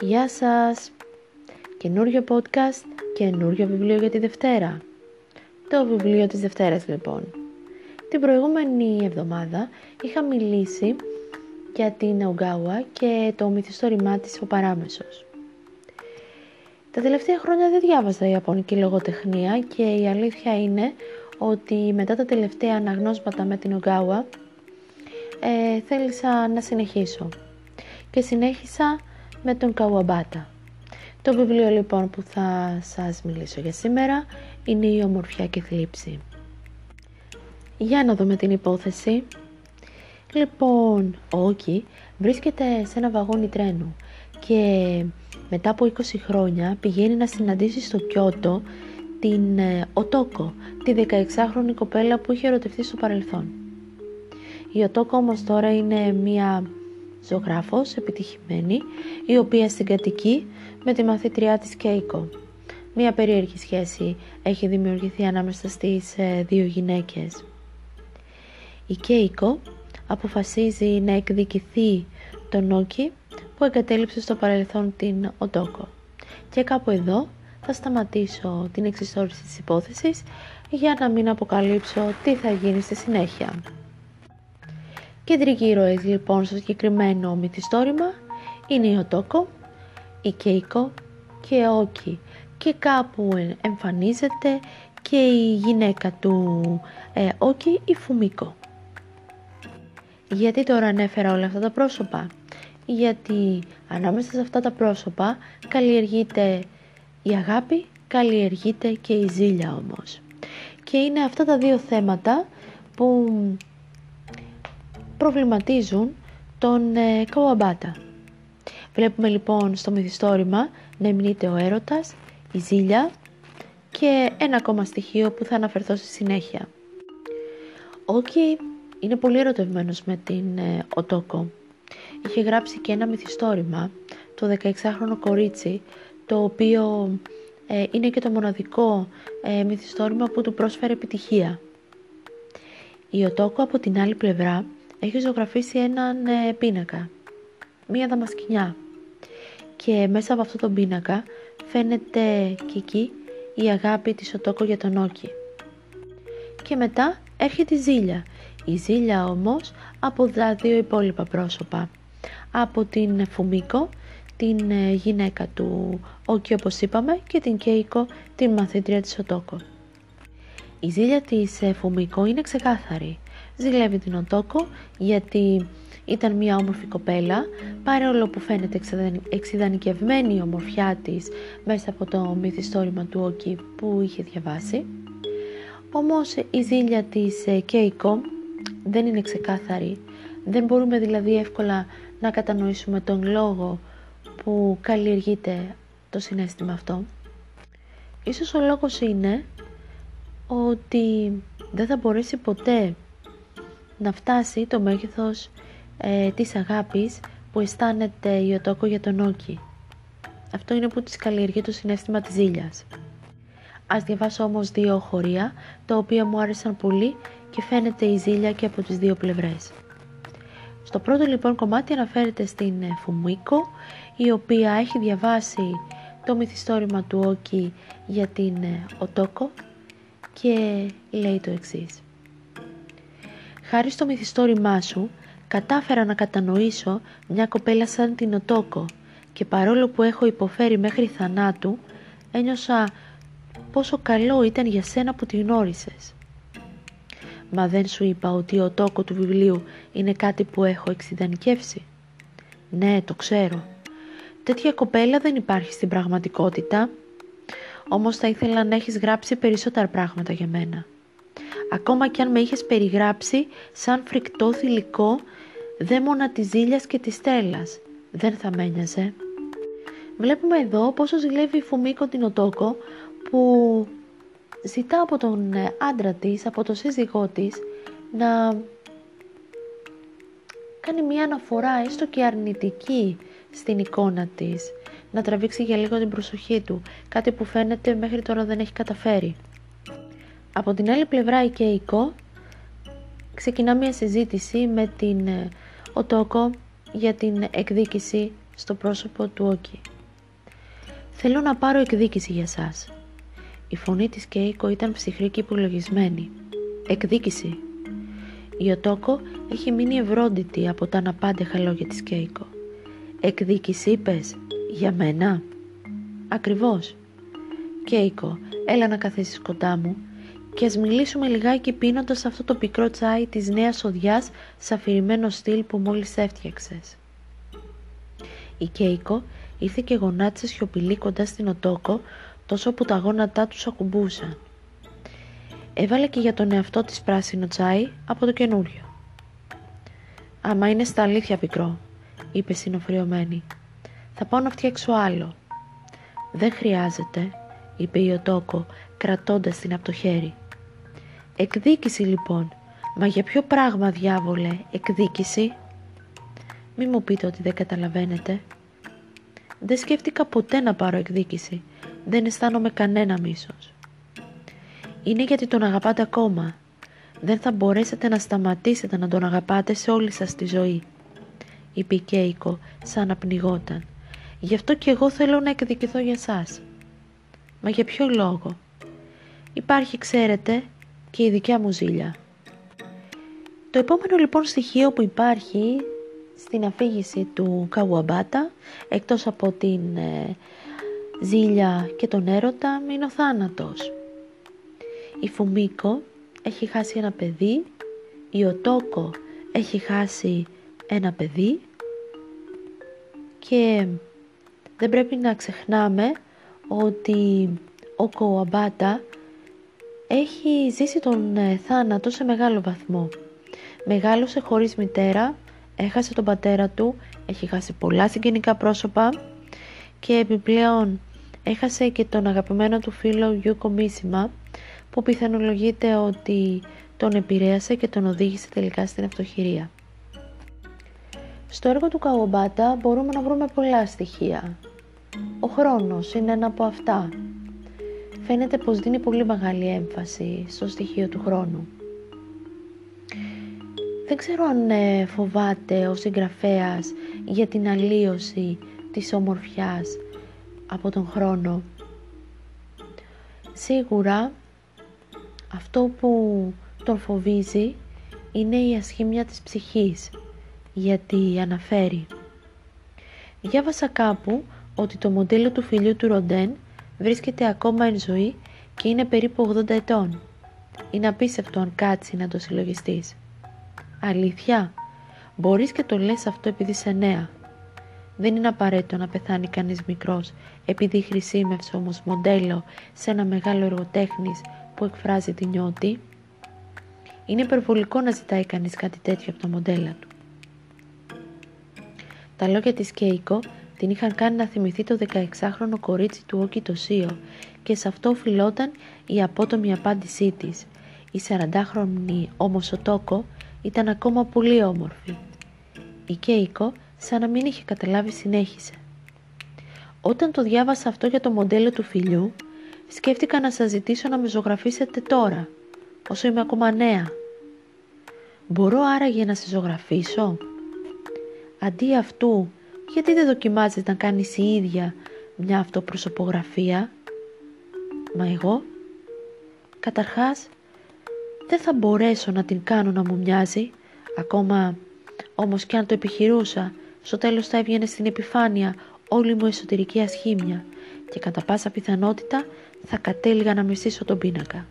Γεια σας! Καινούριο podcast, καινούριο βιβλίο για τη Δευτέρα. Το βιβλίο της Δευτέρας λοιπόν. Την προηγούμενη εβδομάδα είχα μιλήσει για την Ογκάουα και το μυθιστόρημά της ο Παράμεσος. Τα τελευταία χρόνια δεν διάβαζα Ιαπωνική λογοτεχνία και η αλήθεια είναι ότι μετά τα τελευταία αναγνώσματα με την Ογκάουα ε, θέλησα να συνεχίσω και συνέχισα με τον Καουαμπάτα. Το βιβλίο λοιπόν που θα σας μιλήσω για σήμερα είναι η ομορφιά και θλίψη. Για να δούμε την υπόθεση. Λοιπόν, ο Όκι βρίσκεται σε ένα βαγόνι τρένου και μετά από 20 χρόνια πηγαίνει να συναντήσει στο Κιώτο την ε, Οτόκο, τη 16χρονη κοπέλα που είχε ερωτευτεί στο παρελθόν. Η Οτόκο όμως τώρα είναι μια ζωγράφος επιτυχημένη, η οποία συγκατοικεί με τη μαθήτριά της Κέικο. Μία περίεργη σχέση έχει δημιουργηθεί ανάμεσα στις ε, δύο γυναίκες. Η Κέικο αποφασίζει να εκδικηθεί τον Όκι που εγκατέλειψε στο παρελθόν την Οτόκο. Και κάπου εδώ θα σταματήσω την εξιστόρηση της υπόθεσης για να μην αποκαλύψω τι θα γίνει στη συνέχεια. Κεντρικοί ήρωες λοιπόν στο συγκεκριμένο μυθιστόρημα είναι η Οτόκο, η Κέικο και ο Όκι και κάπου εμφανίζεται και η γυναίκα του ε, Όκι, η Φουμίκο. Γιατί τώρα ανέφερα όλα αυτά τα πρόσωπα; Γιατί ανάμεσα σε αυτά τα πρόσωπα καλλιεργείται η αγάπη, καλλιεργείται και η ζήλια όμως. Και είναι αυτά τα δύο θέματα που προβληματίζουν τον ε, Καουαμπάτα. Βλέπουμε λοιπόν στο μυθιστόρημα να εμνείται ο έρωτας, η ζήλια και ένα ακόμα στοιχείο που θα αναφερθώ στη συνέχεια. Ο Όκι είναι πολύ ερωτευμένος με την ε, Οτόκο. Είχε γράψει και ένα μυθιστόρημα, το 16χρονο κορίτσι, το οποίο ε, είναι και το μοναδικό ε, μυθιστόρημα που του πρόσφερε επιτυχία. Η Οτόκο από την άλλη πλευρά έχει ζωγραφίσει έναν ε, πίνακα, μία δαμασκηνιά και μέσα από αυτό τον πίνακα φαίνεται και εκεί η αγάπη της Οτόκο για τον Όκι. Και μετά έρχεται η ζήλια. Η ζήλια όμως από τα δύο υπόλοιπα πρόσωπα. Από την Φουμίκο, την ε, γυναίκα του Όκι όπως είπαμε και την Κέικο, την μαθήτρια της Οτόκο. Η ζήλια της ε, Φουμίκο είναι ξεκάθαρη ζηλεύει την Οτόκο γιατί ήταν μια όμορφη κοπέλα, παρόλο που φαίνεται εξειδανικευμένη η ομορφιά της μέσα από το μυθιστόρημα του Όκη που είχε διαβάσει. Όμως η ζήλια της Κέικο δεν είναι ξεκάθαρη. Δεν μπορούμε δηλαδή εύκολα να κατανοήσουμε τον λόγο που καλλιεργείται το συνέστημα αυτό. Ίσως ο λόγος είναι ότι δεν θα μπορέσει ποτέ να φτάσει το μέγεθος ε, της αγάπης που αισθάνεται η Οτόκο για τον Όκι. Αυτό είναι που της καλλιεργεί το συνέστημα της ζήλιας. Ας διαβάσω όμως δύο χωρία, τα οποία μου άρεσαν πολύ και φαίνεται η ζήλια και από τις δύο πλευρές. Στο πρώτο λοιπόν κομμάτι αναφέρεται στην ε, Φουμίκο, η οποία έχει διαβάσει το μυθιστόρημα του Όκι για την ε, Οτόκο και λέει το εξής. Χάρη στο μυθιστόρημά σου, κατάφερα να κατανοήσω μια κοπέλα σαν την Οτόκο και παρόλο που έχω υποφέρει μέχρι θανάτου, ένιωσα πόσο καλό ήταν για σένα που τη γνώρισες. Μα δεν σου είπα ότι ο τόκο του βιβλίου είναι κάτι που έχω εξειδανικεύσει; Ναι, το ξέρω. Τέτοια κοπέλα δεν υπάρχει στην πραγματικότητα. Όμως θα ήθελα να έχεις γράψει περισσότερα πράγματα για μένα ακόμα κι αν με είχες περιγράψει σαν φρικτό θηλυκό δαίμονα της ζήλιας και της στέλλας. Δεν θα με ένοιαζε. Βλέπουμε εδώ πόσο ζηλεύει η Φουμίκο την Οτόκο που ζητά από τον ε, άντρα της, από τον σύζυγό της να κάνει μια αναφορά έστω και αρνητική στην εικόνα της να τραβήξει για λίγο την προσοχή του, κάτι που φαίνεται μέχρι τώρα δεν έχει καταφέρει. Από την άλλη πλευρά η Κέικο ξεκινά μια συζήτηση με την ε, Οτόκο για την εκδίκηση στο πρόσωπο του Όκη. Θέλω να πάρω εκδίκηση για σας. Η φωνή της Κέικο ήταν ψυχρή και υπολογισμένη. Εκδίκηση. Η Οτόκο έχει μείνει ευρόντιτη από τα αναπάντεχα λόγια της Κέικο. Εκδίκηση είπες, για μένα. Ακριβώς. Κέικο, έλα να καθίσεις κοντά μου και ας μιλήσουμε λιγάκι πίνοντας αυτό το πικρό τσάι της νέας οδιάς σε αφηρημένο στυλ που μόλις έφτιαξες. Η Κέικο ήρθε και γονάτισε σιωπηλή κοντά στην Οτόκο τόσο που τα γόνατά τους ακουμπούσαν. Έβαλε και για τον εαυτό της πράσινο τσάι από το καινούριο. «Άμα είναι στα αλήθεια πικρό», είπε συνοφριωμένη. «Θα πάω να φτιάξω άλλο». «Δεν χρειάζεται», είπε η Οτόκο κρατώντας την από το χέρι. «Εκδίκηση λοιπόν. Μα για ποιο πράγμα διάβολε εκδίκηση» Μη μου πείτε ότι δεν καταλαβαίνετε. Δεν σκέφτηκα ποτέ να πάρω εκδίκηση. Δεν αισθάνομαι κανένα μίσος. Είναι γιατί τον αγαπάτε ακόμα. Δεν θα μπορέσετε να σταματήσετε να τον αγαπάτε σε όλη σας τη ζωή. Είπε η Κέικο σαν να πνιγόταν. Γι' αυτό και εγώ θέλω να εκδικηθώ για σας. Μα για ποιο λόγο; Υπάρχει, ξέρετε, και η δικιά μου ζήλια. Το επόμενο λοιπόν στοιχείο που υπάρχει στην αφήγηση του Καουαμπάτα, εκτός από την ε, ζήλια και τον έρωτα, είναι ο θάνατος. Η Φουμίκο έχει χάσει ένα παιδί, η Οτόκο έχει χάσει ένα παιδί και δεν πρέπει να ξεχνάμε ότι ο Καουαμπάτα έχει ζήσει τον ε, θάνατο σε μεγάλο βαθμό. Μεγάλωσε χωρίς μητέρα έχασε τον πατέρα του, έχει χάσει πολλά συγγενικά πρόσωπα και επιπλέον έχασε και τον αγαπημένο του φίλο Γιούκο Μίσιμα που πιθανολογείται ότι τον επηρέασε και τον οδήγησε τελικά στην αυτοχειρία. Στο έργο του Καομπάτα μπορούμε να βρούμε πολλά στοιχεία. Ο χρόνος είναι ένα από αυτά. Φαίνεται πως δίνει πολύ μεγάλη έμφαση στο στοιχείο του χρόνου. Δεν ξέρω αν ε, φοβάται ο συγγραφέας για την αλλίωση της ομορφιάς από τον χρόνο. Σίγουρα αυτό που τον φοβίζει είναι η ασχήμια της ψυχής, γιατί αναφέρει. Διάβασα κάπου ότι το μοντέλο του φιλιού του Ροντέν βρίσκεται ακόμα εν ζωή και είναι περίπου 80 ετών. Είναι απίστευτο αν κάτσει να το συλλογιστείς. Αλήθεια. Μπορείς και το λες αυτό επειδή είσαι νέα. Δεν είναι απαραίτητο να πεθάνει κανείς μικρός επειδή χρησιμεύσε όμως μοντέλο σε ένα μεγάλο εργοτέχνης που εκφράζει τη νιώτη. Είναι υπερβολικό να ζητάει κανείς κάτι τέτοιο από τα μοντέλα του. Τα λόγια της Κέικο την είχαν κάνει να θυμηθεί το 16χρονο κορίτσι του Όκη Τοσίο και σε αυτό οφειλόταν η απότομη απάντησή της. Η 40χρονη όμως ο Τόκο ήταν ακόμα πολύ όμορφη. Η Κέικο, σαν να μην είχε καταλάβει, συνέχισε. Όταν το διάβασα αυτό για το μοντέλο του φιλιού, σκέφτηκα να σας ζητήσω να με ζωγραφίσετε τώρα, όσο είμαι ακόμα νέα. Μπορώ άραγε να σε ζωγραφίσω; Αντί αυτού, γιατί δεν δοκιμάζεις να κάνεις η ίδια μια αυτοπροσωπογραφία; Μα εγώ, καταρχάς, δεν θα μπορέσω να την κάνω να μου μοιάζει, ακόμα όμως και αν το επιχειρούσα, στο τέλος θα έβγαινε στην επιφάνεια όλη μου εσωτερική ασχήμια και κατά πάσα πιθανότητα θα κατέληγα να μισήσω τον πίνακα.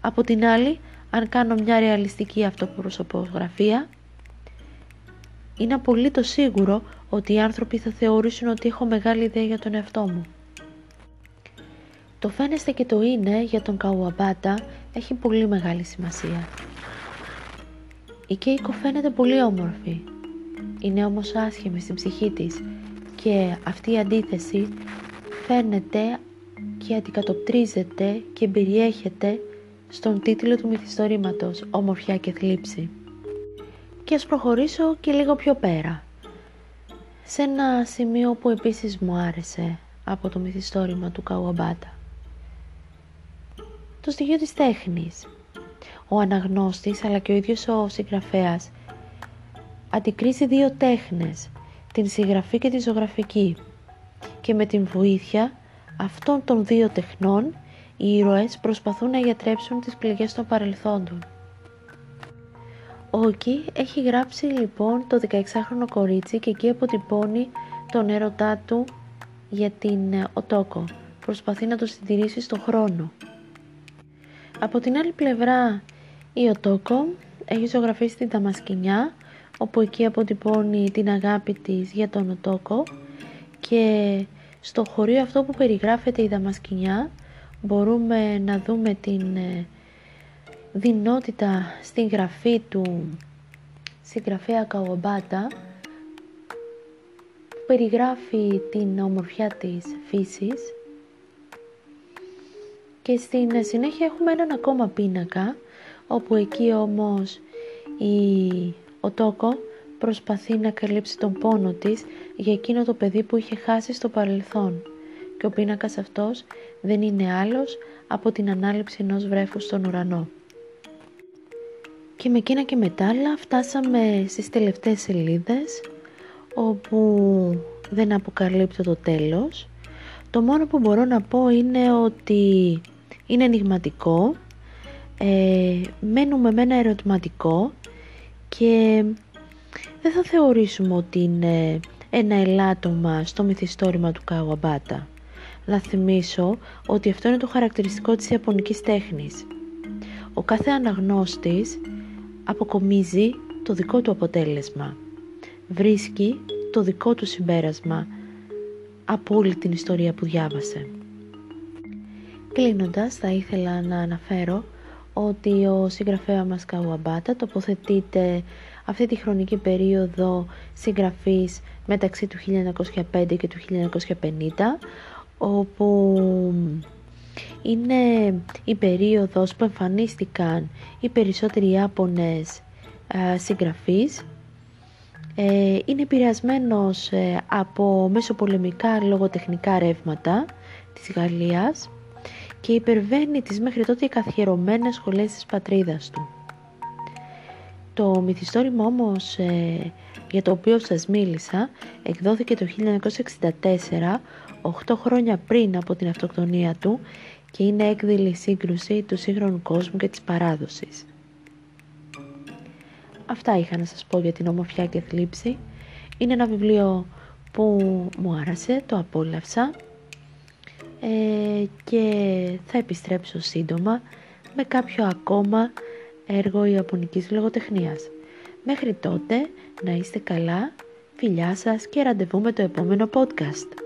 Από την άλλη, αν κάνω μια ρεαλιστική αυτοπροσωπογραφία, είναι απολύτως σίγουρο ότι οι άνθρωποι θα θεωρήσουν ότι έχω μεγάλη ιδέα για τον εαυτό μου. Το φαίνεστε και το είναι για τον Καουαμπάτα έχει πολύ μεγάλη σημασία. Η Κέικο φαίνεται πολύ όμορφη. Είναι όμως άσχημη στην ψυχή της και αυτή η αντίθεση φαίνεται και αντικατοπτρίζεται και περιέχεται στον τίτλο του μυθιστορήματος «Ομορφιά και θλίψη». Και ας προχωρήσω και λίγο πιο πέρα. Σε ένα σημείο που επίσης μου άρεσε από το μυθιστόρημα του Καουαμπάτα το στοιχείο της τέχνης. Ο αναγνώστης αλλά και ο ίδιος ο συγγραφέας αντικρίζει δύο τέχνες, την συγγραφή και τη ζωγραφική και με την βοήθεια αυτών των δύο τεχνών οι ήρωες προσπαθούν να γιατρέψουν τις πληγές των παρελθόντων. Ο Όκι έχει γράψει λοιπόν το 16χρονο κορίτσι και εκεί αποτυπώνει τον έρωτά του για την ε, Οτόκο. Προσπαθεί να το συντηρήσει στον χρόνο. Από την άλλη πλευρά η Οτόκο έχει ζωγραφίσει την Ταμασκηνιά όπου εκεί αποτυπώνει την αγάπη της για τον Οτόκο και στο χωρίο αυτό που περιγράφεται η Δαμασκηνιά μπορούμε να δούμε την ε, δυνότητα στην γραφή του συγγραφέα Καουαμπάτα που περιγράφει την ομορφιά της φύσης και στην συνέχεια έχουμε έναν ακόμα πίνακα όπου εκεί όμως η Οτόκο προσπαθεί να καλύψει τον πόνο της για εκείνο το παιδί που είχε χάσει στο παρελθόν και ο πίνακας αυτός δεν είναι άλλος από την ανάληψη ενός βρέφους στον ουρανό. Και με εκείνα και μετάλλα φτάσαμε στις τελευταίες σελίδες όπου δεν αποκαλύπτω το τέλος. Το μόνο που μπορώ να πω είναι ότι είναι ενηγματικό, ε, μένουμε με ένα ερωτηματικό και δεν θα θεωρήσουμε ότι είναι ένα ελάττωμα στο μυθιστόρημα του Καουαμπάτα. Να θυμίσω ότι αυτό είναι το χαρακτηριστικό της ιαπωνικής τέχνης. Ο κάθε αναγνώστης αποκομίζει το δικό του αποτέλεσμα. Βρίσκει το δικό του συμπέρασμα από όλη την ιστορία που διάβασε. Κλείνοντας θα ήθελα να αναφέρω ότι ο συγγραφέας μας Καουαμπάτα τοποθετείται αυτή τη χρονική περίοδο συγγραφής μεταξύ του 1905 και του 1950 όπου είναι η περίοδος που εμφανίστηκαν οι περισσότεροι Ιάπωνες συγγραφείς ε, είναι επηρεασμένος ε, από μεσοπολεμικά λογοτεχνικά ρεύματα της Γαλλίας και υπερβαίνει τις μέχρι τότε καθιερωμένες σχολές της πατρίδας του. Το μυθιστόρημα όμως ε, για το οποίο σας μίλησα εκδόθηκε το 1964, 8 χρόνια πριν από την αυτοκτονία του και είναι έκδηλη σύγκρουση του σύγχρονου κόσμου και της παράδοσης. Αυτά είχα να σας πω για την ομορφιά και θλίψη. Είναι ένα βιβλίο που μου άρεσε, το απόλαυσα ε, και θα επιστρέψω σύντομα με κάποιο ακόμα έργο Ιαπωνικής λογοτεχνίας. Μέχρι τότε να είστε καλά, φιλιά σας και ραντεβού με το επόμενο podcast.